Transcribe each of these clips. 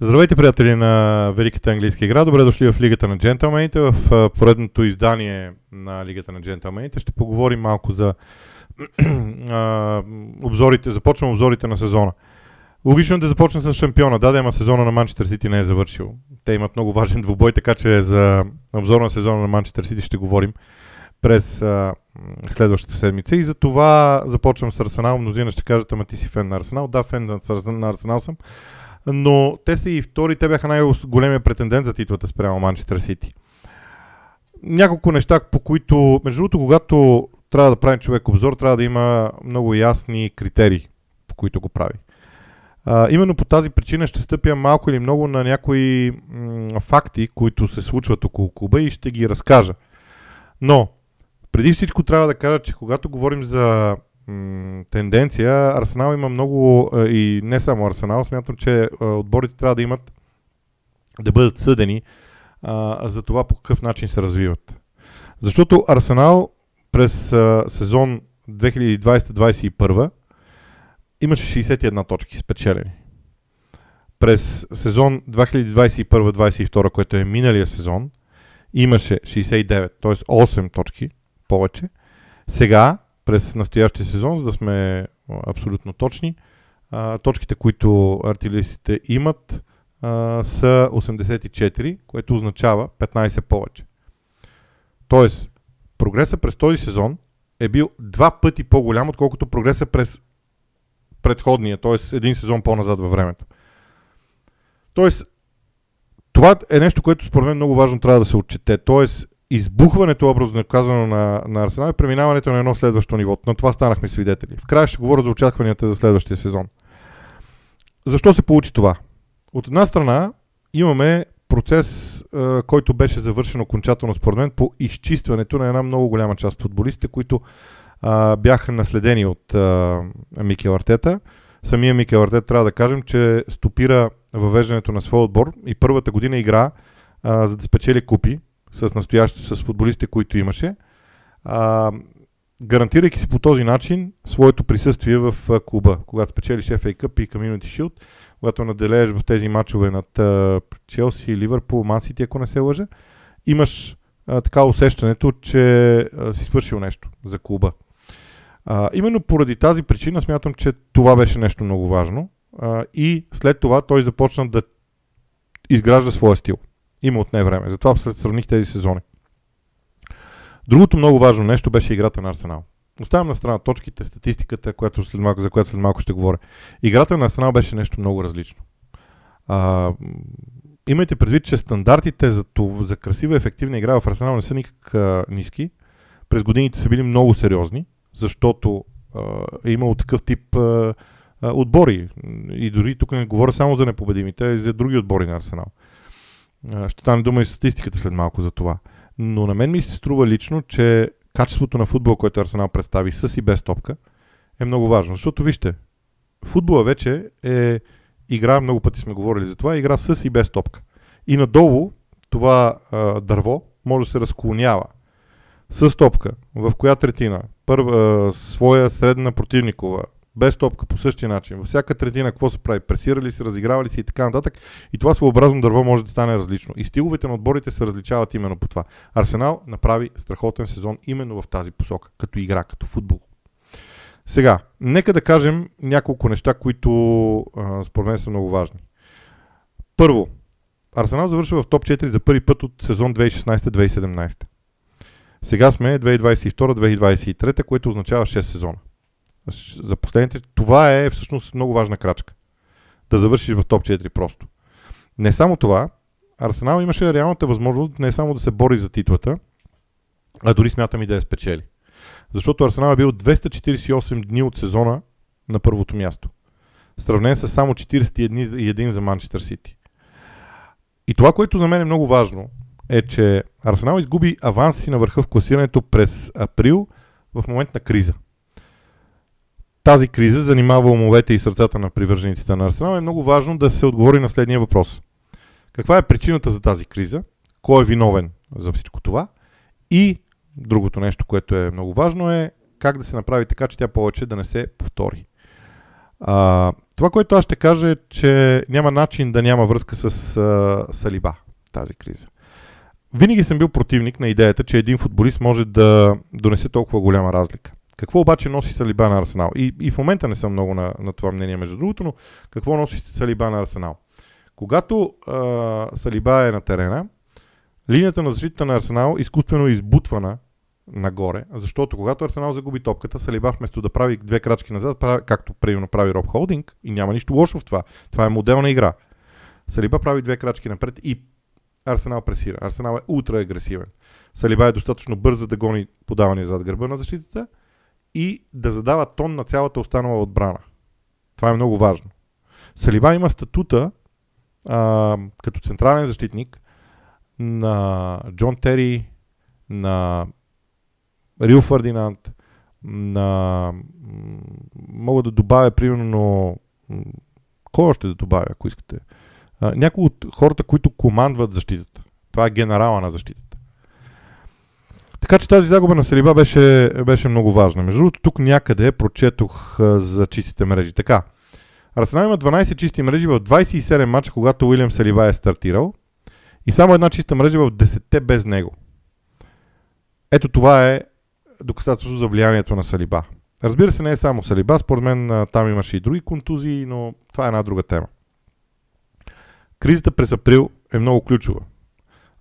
Здравейте, приятели на Великата английска игра. Добре дошли в Лигата на джентълмените. В поредното издание на Лигата на джентълмените ще поговорим малко за обзорите. Започвам обзорите на сезона. Логично е да започна с шампиона. Да, да, ама сезона на Манчестър Сити не е завършил. Те имат много важен двубой, така че за обзор на сезона на Манчестър Сити ще говорим през а, следващата седмица. И за това започвам с Арсенал. Мнозина ще кажат, ама ти си фен на Арсенал. Да, фен на Арсенал съм но те са и втори, те бяха най-големия претендент за титлата спрямо Манчестър Сити. Няколко неща, по които, между другото, когато трябва да прави човек обзор, трябва да има много ясни критерии, по които го прави. А, именно по тази причина ще стъпя малко или много на някои м- факти, които се случват около клуба и ще ги разкажа. Но, преди всичко трябва да кажа, че когато говорим за тенденция. Арсенал има много и не само Арсенал, смятам, че отборите трябва да имат да бъдат съдени а, за това по какъв начин се развиват. Защото Арсенал през а, сезон 2020-2021 имаше 61 точки спечелени. През сезон 2021-2022, което е миналия сезон, имаше 69, т.е. 8 точки повече. Сега през настоящия сезон, за да сме абсолютно точни. А, точките, които артилеристите имат, а, са 84, което означава 15 повече. Тоест, прогреса през този сезон е бил два пъти по-голям, отколкото прогреса през предходния, т.е. един сезон по-назад във времето. Тоест, това е нещо, което според мен много важно трябва да се отчете. Тоест, избухването, образно казано на, на Арсенал и преминаването на едно следващо ниво. На това станахме свидетели. В края ще говоря за очакванията за следващия сезон. Защо се получи това? От една страна имаме процес, който беше завършен окончателно според мен по изчистването на една много голяма част от футболистите, които а, бяха наследени от а, Микел Артета. Самия Микел Артета трябва да кажем, че стопира въвеждането на своя отбор и първата година игра а, за да спечели купи с настоящите, с футболистите, които имаше, а, гарантирайки си по този начин своето присъствие в а, клуба. Когато спечелиш FA Cup и Community Shield, когато наделееш в тези матчове над Челси, Ливърпул, Мансити, ако не се лъжа, имаш а, така усещането, че а, си свършил нещо за клуба. А, именно поради тази причина смятам, че това беше нещо много важно а, и след това той започна да изгражда своя стил. Има отне време. Затова сравних тези сезони. Другото много важно нещо беше играта на Арсенал. Оставям на страна точките, статистиката, която след малко, за която след малко ще говоря. Играта на Арсенал беше нещо много различно. А, имайте предвид, че стандартите за, това, за красива ефективна игра в Арсенал не са никак а, ниски. През годините са били много сериозни, защото а, е имало такъв тип а, а, отбори. И дори тук не говоря само за непобедимите, а и за други отбори на Арсенал. Ще стане дума и статистиката след малко за това. Но на мен ми се струва лично, че качеството на футбол, който Арсенал представи с и без топка, е много важно. Защото вижте, футбола вече е игра, много пъти сме говорили за това, игра с и без топка. И надолу това а, дърво може да се разклонява с топка, в коя третина, първа, своя средна противникова, без топка по същия начин. Във всяка третина какво се прави? Пресирали се, разигравали се и така нататък. И това своеобразно дърво може да стане различно. И стиловете на отборите се различават именно по това. Арсенал направи страхотен сезон именно в тази посока, като игра, като футбол. Сега, нека да кажем няколко неща, които според мен са много важни. Първо, Арсенал завършва в топ 4 за първи път от сезон 2016-2017. Сега сме 2022-2023, което означава 6 сезона за последните, това е всъщност много важна крачка. Да завършиш в топ 4 просто. Не само това, Арсенал имаше реалната възможност не само да се бори за титлата, а дори смятам и да я спечели. Защото Арсенал е бил 248 дни от сезона на първото място. Сравнен с само 41 за Манчестър Сити. И това, което за мен е много важно, е, че Арсенал изгуби аванс си на върха в класирането през април в момент на криза тази криза занимава умовете и сърцата на привържениците на Арсенал, е много важно да се отговори на следния въпрос. Каква е причината за тази криза? Кой е виновен за всичко това? И другото нещо, което е много важно е как да се направи така, че тя повече да не се повтори. А, това, което аз ще кажа е, че няма начин да няма връзка с а, Салиба тази криза. Винаги съм бил противник на идеята, че един футболист може да донесе толкова голяма разлика. Какво обаче носи Салиба на Арсенал? И, и в момента не съм много на, на това мнение, между другото, но какво носи Салиба на Арсенал? Когато а, Салиба е на терена, линията на защита на Арсенал изкуствено е избутвана нагоре, защото когато Арсенал загуби топката, Салиба вместо да прави две крачки назад, прави, както примерно прави Роб Холдинг, и няма нищо лошо в това. Това е моделна игра. Салиба прави две крачки напред и Арсенал пресира. Арсенал е ултра агресивен. Салиба е достатъчно бърз за да гони подаване зад гърба на защитата и да задава тон на цялата останала отбрана. Това е много важно. Салиба има статута а, като централен защитник на Джон Тери, на Рил Фърдинанд, на... Мога да добавя, примерно... Кой още да добавя, ако искате? някои от хората, които командват защитата. Това е генерала на защитата. Така че тази загуба на Салиба беше, беше много важна. Между другото, тук някъде прочетох за чистите мрежи. Така, Арсенал има 12 чисти мрежи в 27 мача, когато Уилям Салиба е стартирал и само една чиста мрежа в 10 без него. Ето това е доказателство за влиянието на Салиба. Разбира се, не е само Салиба, според мен там имаше и други контузии, но това е една друга тема. Кризата през април е много ключова.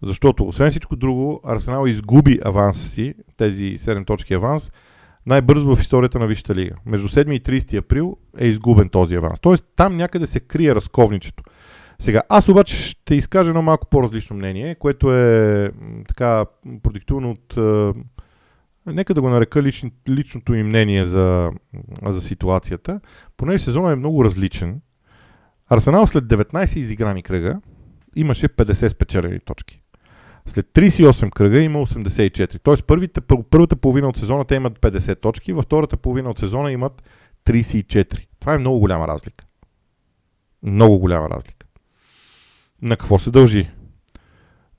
Защото, освен всичко друго, Арсенал изгуби аванса си, тези 7 точки аванс, най-бързо в историята на Висшата лига. Между 7 и 30 април е изгубен този аванс. Тоест, там някъде се крие разковничето. Сега, аз обаче ще изкажа едно малко по-различно мнение, което е така продиктувано от... Е, нека да го нарека лично, личното ми мнение за, за ситуацията. Понеже сезонът е много различен, Арсенал след 19 изиграни кръга имаше 50 спечелени точки. След 38 кръга има 84. Тоест първите, първата половина от сезона те имат 50 точки, във втората половина от сезона имат 34. Това е много голяма разлика. Много голяма разлика. На какво се дължи?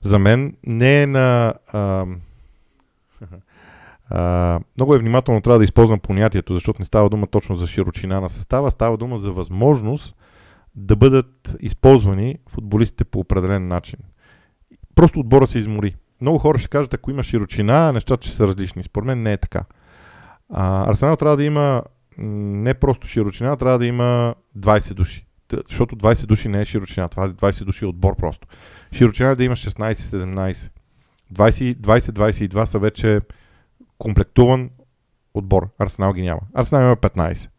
За мен не е на... А, а, много е внимателно трябва да използвам понятието, защото не става дума точно за широчина на състава, става дума за възможност да бъдат използвани футболистите по определен начин. Просто отбора се измори. Много хора ще кажат, ако има широчина, нещата ще са различни. Според мен не е така. А, Арсенал трябва да има не просто широчина, трябва да има 20 души. Защото 20 души не е широчина, това е 20 души отбор просто. Широчина е да има 16-17. 20-22 са вече комплектуван отбор. Арсенал ги няма. Арсенал има 15.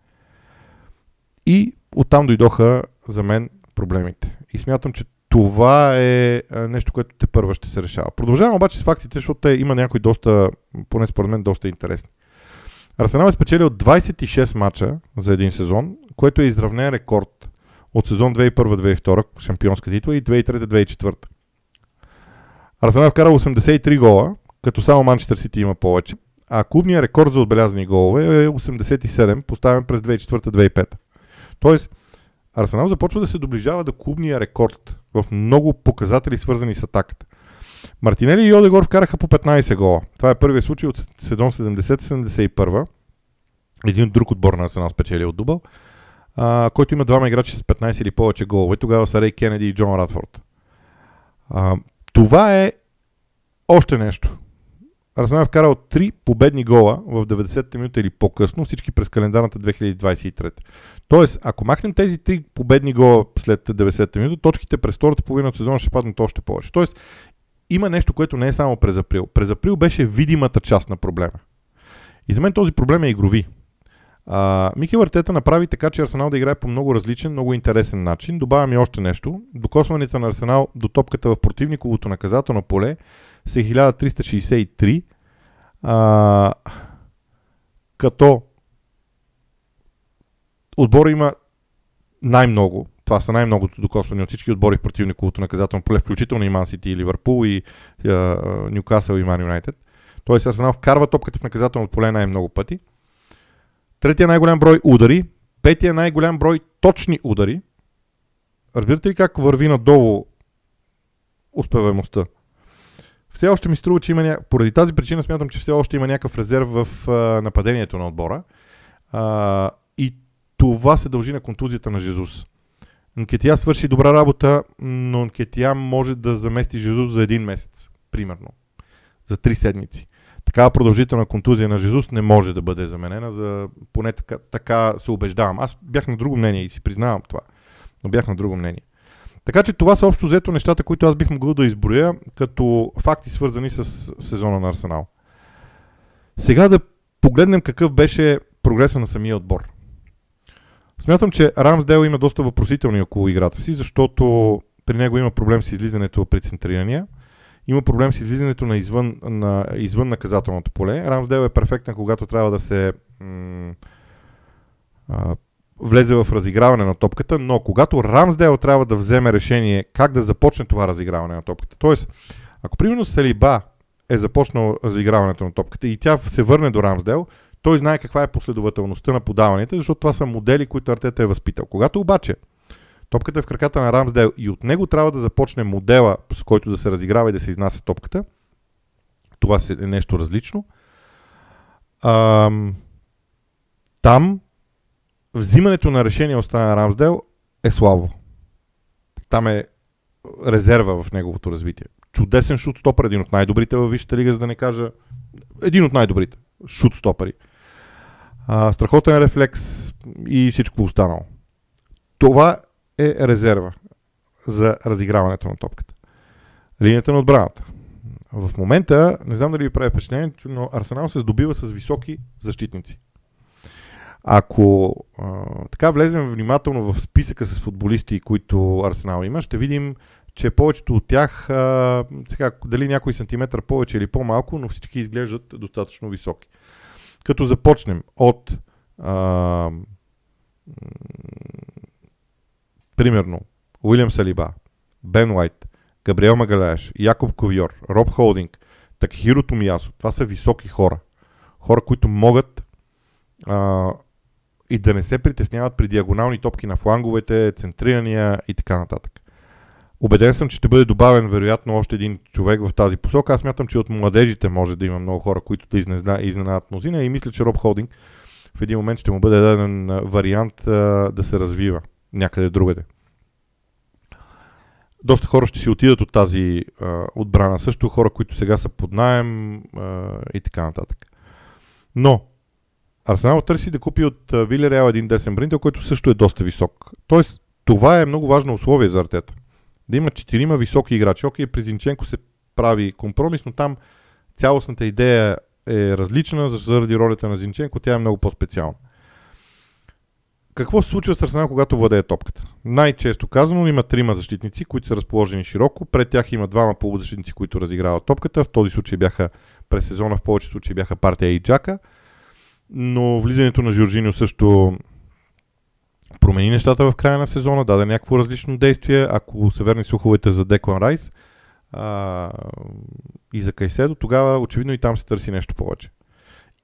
И оттам дойдоха за мен проблемите. И смятам, че това е нещо, което те първа ще се решава. Продължавам обаче с фактите, защото те има някои доста, поне според мен, доста интересни. Арсенал е спечелил 26 мача за един сезон, което е изравнен рекорд от сезон 2001-2002, шампионска титла и 2003-2004. Арсенал е вкарал 83 гола, като само Манчестър Сити има повече, а клубният рекорд за отбелязани голове е 87, поставен през 2004-2005. Тоест, Арсенал започва да се доближава до клубния рекорд в много показатели, свързани с атаката. Мартинели и Одегор вкараха по 15 гола. Това е първият случай от сезон 70-71. Един друг отбор на Арсенал спечели от Дубъл, а, който има двама играчи с 15 или повече голове. Тогава са Рей Кенеди и Джон Радфорд. А, това е още нещо. Арсенал е вкарал 3 победни гола в 90-та минута или по-късно, всички през календарната 2023. Тоест, ако махнем тези 3 победни гола след 90-та минута, точките през втората половина от сезона ще паднат още повече. Тоест, има нещо, което не е само през април. През април беше видимата част на проблема. И за мен този проблем е игрови. Uh, Микел Артета направи така, че Арсенал да играе по много различен, много интересен начин. Добавям и още нещо. Докосването на Арсенал до топката в противниковото наказателно поле са 1363, а, като отбора има най-много, това са най-многото докосвани от всички отбори в противниковото наказателно поле, включително и Ман Сити, и Ливърпул, и Ньюкасъл и Ман Юнайтед. Тоест Арсенал вкарва топката в наказателното поле най-много пъти. Третия най-голям брой удари. Петия най-голям брой точни удари. Разбирате ли как върви надолу успеваемостта? Все още ми струва, че има ня... поради тази причина смятам, че все още има някакъв резерв в а, нападението на отбора. А, и това се дължи на контузията на Жезус. Нкетия свърши добра работа, но Нкетия може да замести Жезус за един месец, примерно. За три седмици. Такава продължителна контузия на Жезус не може да бъде заменена, за поне така, така се убеждавам. Аз бях на друго мнение и си признавам това, но бях на друго мнение. Така че това са общо взето нещата, които аз бих могъл да изброя като факти свързани с сезона на Арсенал. Сега да погледнем какъв беше прогреса на самия отбор. Смятам, че Рамсдел има доста въпросителни около играта си, защото при него има проблем с излизането при центрирания, има проблем с излизането на извън, на извън наказателното поле. Рамсдел е перфектен, когато трябва да се м- влезе в разиграване на топката, но когато Рамсдел трябва да вземе решение как да започне това разиграване на топката, т.е. ако примерно Салиба е започнал разиграването на топката и тя се върне до Рамсдел, той знае каква е последователността на подаванията, защото това са модели, които Артета е възпитал. Когато обаче топката е в краката на Рамсдел и от него трябва да започне модела, с който да се разиграва и да се изнася топката, това е нещо различно. Ам, там взимането на решение от страна на Рамсдел е слабо. Там е резерва в неговото развитие. Чудесен шут стопър, един от най-добрите във Висшата лига, за да не кажа един от най-добрите шут стопери. А, страхотен рефлекс и всичко останало. Това е резерва за разиграването на топката. Линията на отбраната. В момента, не знам дали ви прави впечатление, но Арсенал се здобива с високи защитници. Ако а, така влезем внимателно в списъка с футболисти, които Арсенал има, ще видим, че повечето от тях, а, сега, дали някой сантиметър повече или по-малко, но всички изглеждат достатъчно високи. Като започнем от а, примерно Уилям Салиба, Бен Уайт, Габриел Магаляеш, Якоб Ковиор, Роб Холдинг, Такхиро Томиясо. Това са високи хора. Хора, които могат а, и да не се притесняват при диагонални топки на фланговете, центрирания и така нататък. Обеден съм, че ще бъде добавен вероятно още един човек в тази посока. Аз мятам, че от младежите може да има много хора, които да изненадат мнозина и мисля, че Роб Холдинг в един момент ще му бъде даден вариант а, да се развива някъде другаде. Доста хора ще си отидат от тази а, отбрана също, хора, които сега са под найем а, и така нататък. Но Арсенал търси да купи от Вилереал един десен бринтел, който също е доста висок. Тоест, това е много важно условие за Артета. Да има четирима високи играчи. Окей, при Зинченко се прави компромис, но там цялостната идея е различна заради ролята на Зинченко, тя е много по-специална. Какво се случва с Арсенал, когато владее топката? Най-често казано има трима защитници, които са разположени широко. Пред тях има двама полузащитници, които разиграват топката. В този случай бяха през сезона, в повече случаи бяха партия и Джака но влизането на Жоржинио също промени нещата в края на сезона, даде някакво различно действие. Ако се верни слуховете за Деклан Райс а, и за Кайседо, тогава очевидно и там се търси нещо повече.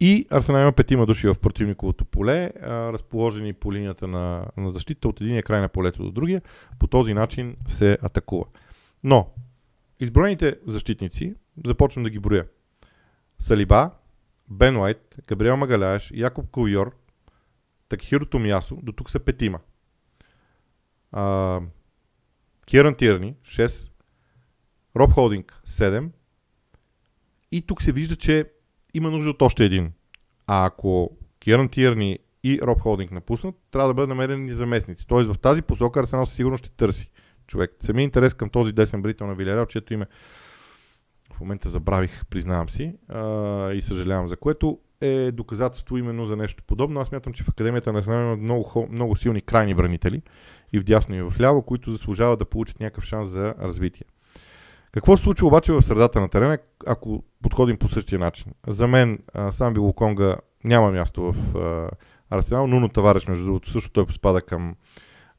И Арсенал има петима души в противниковото поле, а, разположени по линията на, на защита от единия край на полето до другия. По този начин се атакува. Но, изброените защитници, започвам да ги броя. Салиба, Бен Уайт, Габриел Магаляеш, Якоб Ковйор, Такхиро Томясо, до тук са петима. А, Киран Тирни, 6, Роб Холдинг, 7. И тук се вижда, че има нужда от още един. А ако Киран Тирни и Роб Холдинг напуснат, трябва да бъдат намерени заместници. Тоест в тази посока Арсенал със сигурност ще търси човек. Самия интерес към този десен брител на Вилерал, чието име в момента забравих, признавам си, а, и съжалявам за което, е доказателство именно за нещо подобно. Аз мятам, че в Академията на Знамена много, много силни крайни бранители и в дясно и в ляво, които заслужават да получат някакъв шанс за развитие. Какво се случва обаче в средата на терена, ако подходим по същия начин? За мен сам Билоконга няма място в а, Арсенал, Нуно Тавареш, между другото, също той спада към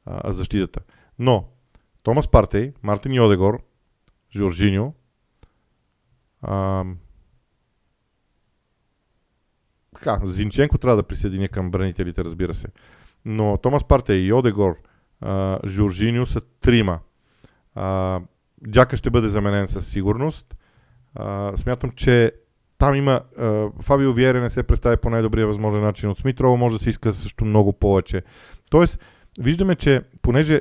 а, защитата. Но Томас Партей, Мартин Йодегор, Жоржиньо, а, така, Зинченко трябва да присъедини към бранителите, разбира се. Но Томас Парте и Одегор, а, Жоржиньо са трима. А, Джака ще бъде заменен със сигурност. А, смятам, че там има а, Фабио Виере не се представи по най-добрия възможен начин от Смитрово, може да се иска също много повече. Тоест, виждаме, че понеже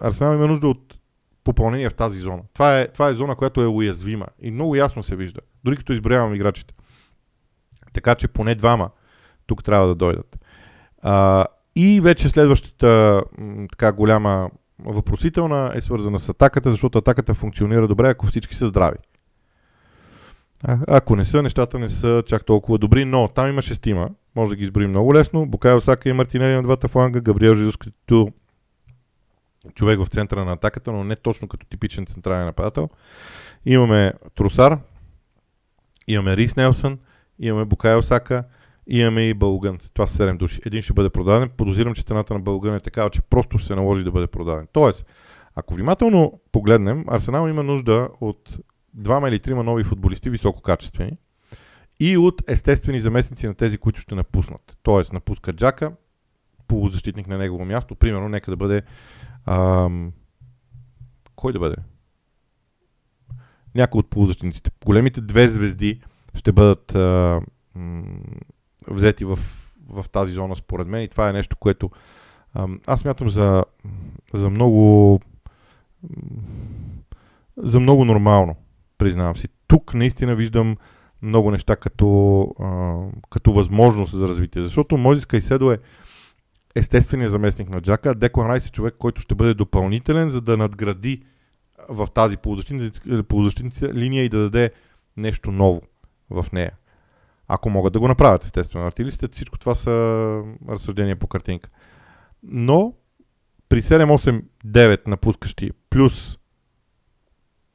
Арсенал има нужда от попълнение в тази зона. Това е, това е зона, която е уязвима и много ясно се вижда, дори като изброявам играчите. Така че поне двама тук трябва да дойдат. А, и вече следващата така голяма въпросителна е свързана с атаката, защото атаката функционира добре, ако всички са здрави. А, ако не са, нещата не са чак толкова добри, но там има шестима. Може да ги изброим много лесно. Букайо Сака и Мартинели на двата фланга, Габриел Жезус като човек в центъра на атаката, но не точно като типичен централен нападател. Имаме Трусар, имаме Рис Нелсън, имаме Букайо Сака, имаме и Бългън. Това са 7 души. Един ще бъде продаден. Подозирам, че цената на Бългън е такава, че просто ще се наложи да бъде продаден. Тоест, ако внимателно погледнем, Арсенал има нужда от двама или трима нови футболисти, висококачествени, и от естествени заместници на тези, които ще напуснат. Тоест, напуска Джака, полузащитник на негово място, примерно, нека да бъде ам, кой да бъде? Някой от полузащитниците. Големите две звезди ще бъдат а, м- взети в, в тази зона, според мен. И това е нещо, което а, аз мятам за, за много за много нормално, признавам си. Тук наистина виждам много неща като, а, като възможност за развитие. Защото Мозис Кайседо е естественият заместник на Джака. Деклан Райс е човек, който ще бъде допълнителен, за да надгради в тази полузащитна линия и да даде нещо ново в нея. Ако могат да го направят, естествено. Артилистите, всичко това са разсъждения по картинка. Но при 7-8-9 напускащи плюс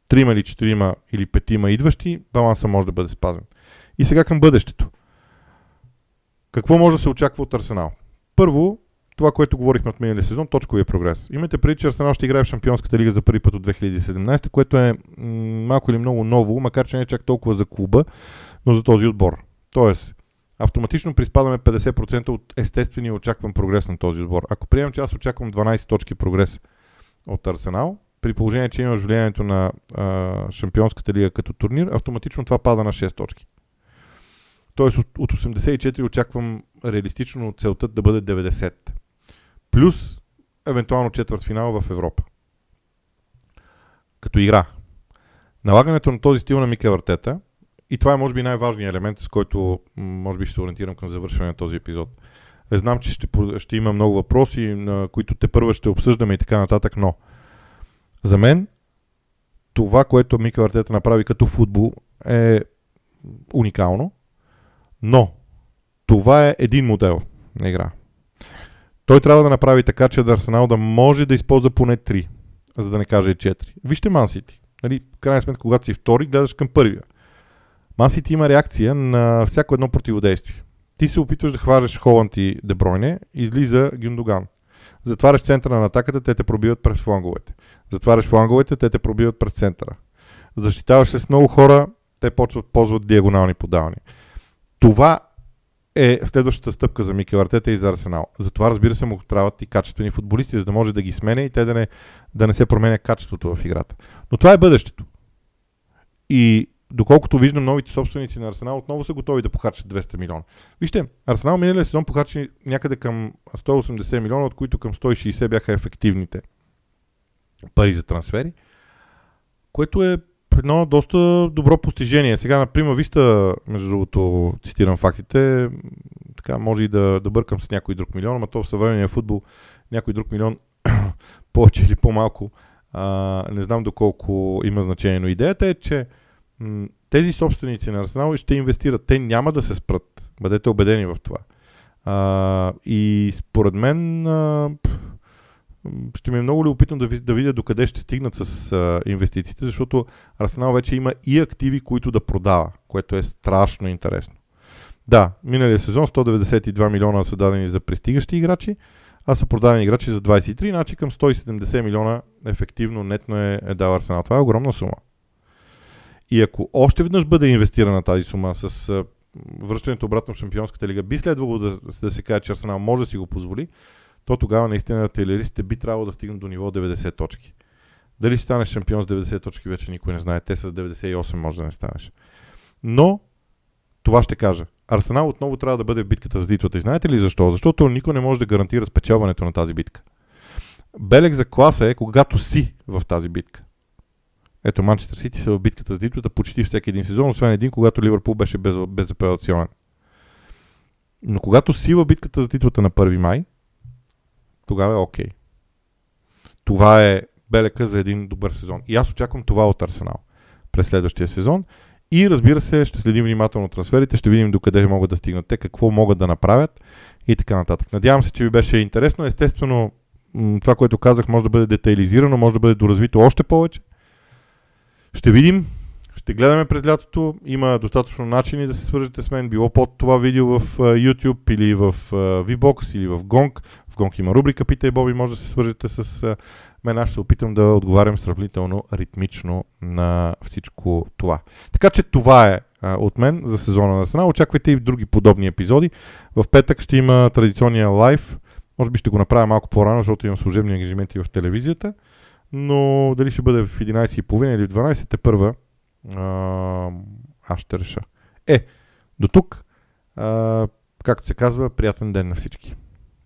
3 или 4 или 5 идващи, баланса може да бъде спазен. И сега към бъдещето. Какво може да се очаква от Арсенал? Първо, това, което говорихме от миналия сезон, точковия прогрес. Имайте преди, че Арсенал ще играе в Шампионската лига за първи път от 2017, което е малко или много ново, макар че не е чак толкова за клуба, но за този отбор. Тоест, автоматично приспадаме 50% от естествения очакван прогрес на този отбор. Ако приемам, че аз очаквам 12 точки прогрес от Арсенал, при положение, че имаш влиянието на а, Шампионската лига като турнир, автоматично това пада на 6 точки. Тоест от, от 84 очаквам реалистично целта да бъде 90. Плюс евентуално четвърт финал в Европа. Като игра. Налагането на този стил на Мика Вартета, и това е може би най-важният елемент, с който може би ще се ориентирам към завършване на този епизод. Не знам, че ще, ще има много въпроси, на които те първо ще обсъждаме и така нататък, но за мен това, което Мика Вартета направи като футбол е уникално, но това е един модел на игра. Той трябва да направи така, че Арсенал да може да използва поне 3, за да не каже 4. Вижте Ман Сити. Нали, в крайна сметка, когато си втори, гледаш към първия. Ман Сити има реакция на всяко едно противодействие. Ти се опитваш да хванеш Холанд и Дебройне, излиза Гюндоган. Затваряш центъра на атаката, те те пробиват през фланговете. Затваряш фланговете, те те пробиват през центъра. Защитаваш се с много хора, те почват ползват диагонални подавания. Това е следващата стъпка за Микел Артета и за Арсенал. Затова, разбира се, му трябват и качествени футболисти, за да може да ги сменя и те да не, да не се променя качеството в играта. Но това е бъдещето. И доколкото виждам, новите собственици на Арсенал отново са готови да похарчат 200 милиона. Вижте, Арсенал миналия сезон похарчи някъде към 180 милиона, от които към 160 бяха ефективните пари за трансфери, което е едно доста добро постижение. Сега, например, Виста, между другото, цитирам фактите, така може и да, да бъркам с някой друг милион, но то в съвременния футбол някой друг милион повече или по-малко, а, не знам доколко има значение, но идеята е, че м- тези собственици на Арсенал ще инвестират. Те няма да се спрат. Бъдете убедени в това. А, и според мен а, ще ми е много любопитно да, да видя докъде ще стигнат с а, инвестициите, защото Арсенал вече има и активи, които да продава, което е страшно интересно. Да, миналия сезон 192 милиона са дадени за пристигащи играчи, а са продадени играчи за 23, значи към 170 милиона ефективно нетно е, е дал Арсенал. Това е огромна сума. И ако още веднъж бъде инвестирана тази сума с а, връщането обратно в Шампионската лига, би следвало да, да се каже, че Арсенал може да си го позволи, то тогава наистина артилеристите би трябвало да стигнат до ниво 90 точки. Дали ще станеш шампион с 90 точки, вече никой не знае. Те с 98 може да не станеш. Но това ще кажа. Арсенал отново трябва да бъде в битката за титлата. И знаете ли защо? Защото никой не може да гарантира спечелването на тази битка. Белег за класа е когато си в тази битка. Ето, Манчестър Сити са в битката за титлата почти всеки един сезон, освен един, когато Ливърпул беше без, безапелационен. Но когато си в битката за титлата на 1 май, тогава е окей. Okay. Това е белека за един добър сезон. И аз очаквам това от Арсенал през следващия сезон. И разбира се, ще следим внимателно трансферите, ще видим докъде могат да стигнат те, какво могат да направят и така нататък. Надявам се, че ви беше интересно. Естествено, това, което казах, може да бъде детайлизирано, може да бъде доразвито още повече. Ще видим, ще гледаме през лятото. Има достатъчно начини да се свържете с мен, било под това видео в YouTube или в VBOX или в Gong. Gong има рубрика Питай Боби, може да се свържете с мен. Аз ще се опитам да отговарям сравнително ритмично на всичко това. Така че това е от мен за сезона на страна. Очаквайте и други подобни епизоди. В петък ще има традиционния лайв. Може би ще го направя малко по-рано, защото имам служебни ангажименти в телевизията. Но дали ще бъде в 11.30 или в 12 те първа, аз ще реша. Е, до тук, както се казва, приятен ден на всички.